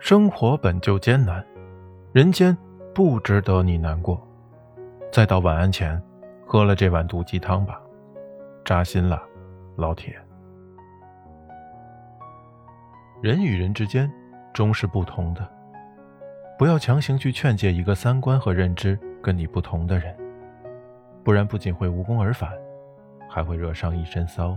生活本就艰难，人间不值得你难过。再到晚安前，喝了这碗毒鸡汤吧，扎心了，老铁。人与人之间终是不同的，不要强行去劝诫一个三观和认知跟你不同的人，不然不仅会无功而返，还会惹上一身骚。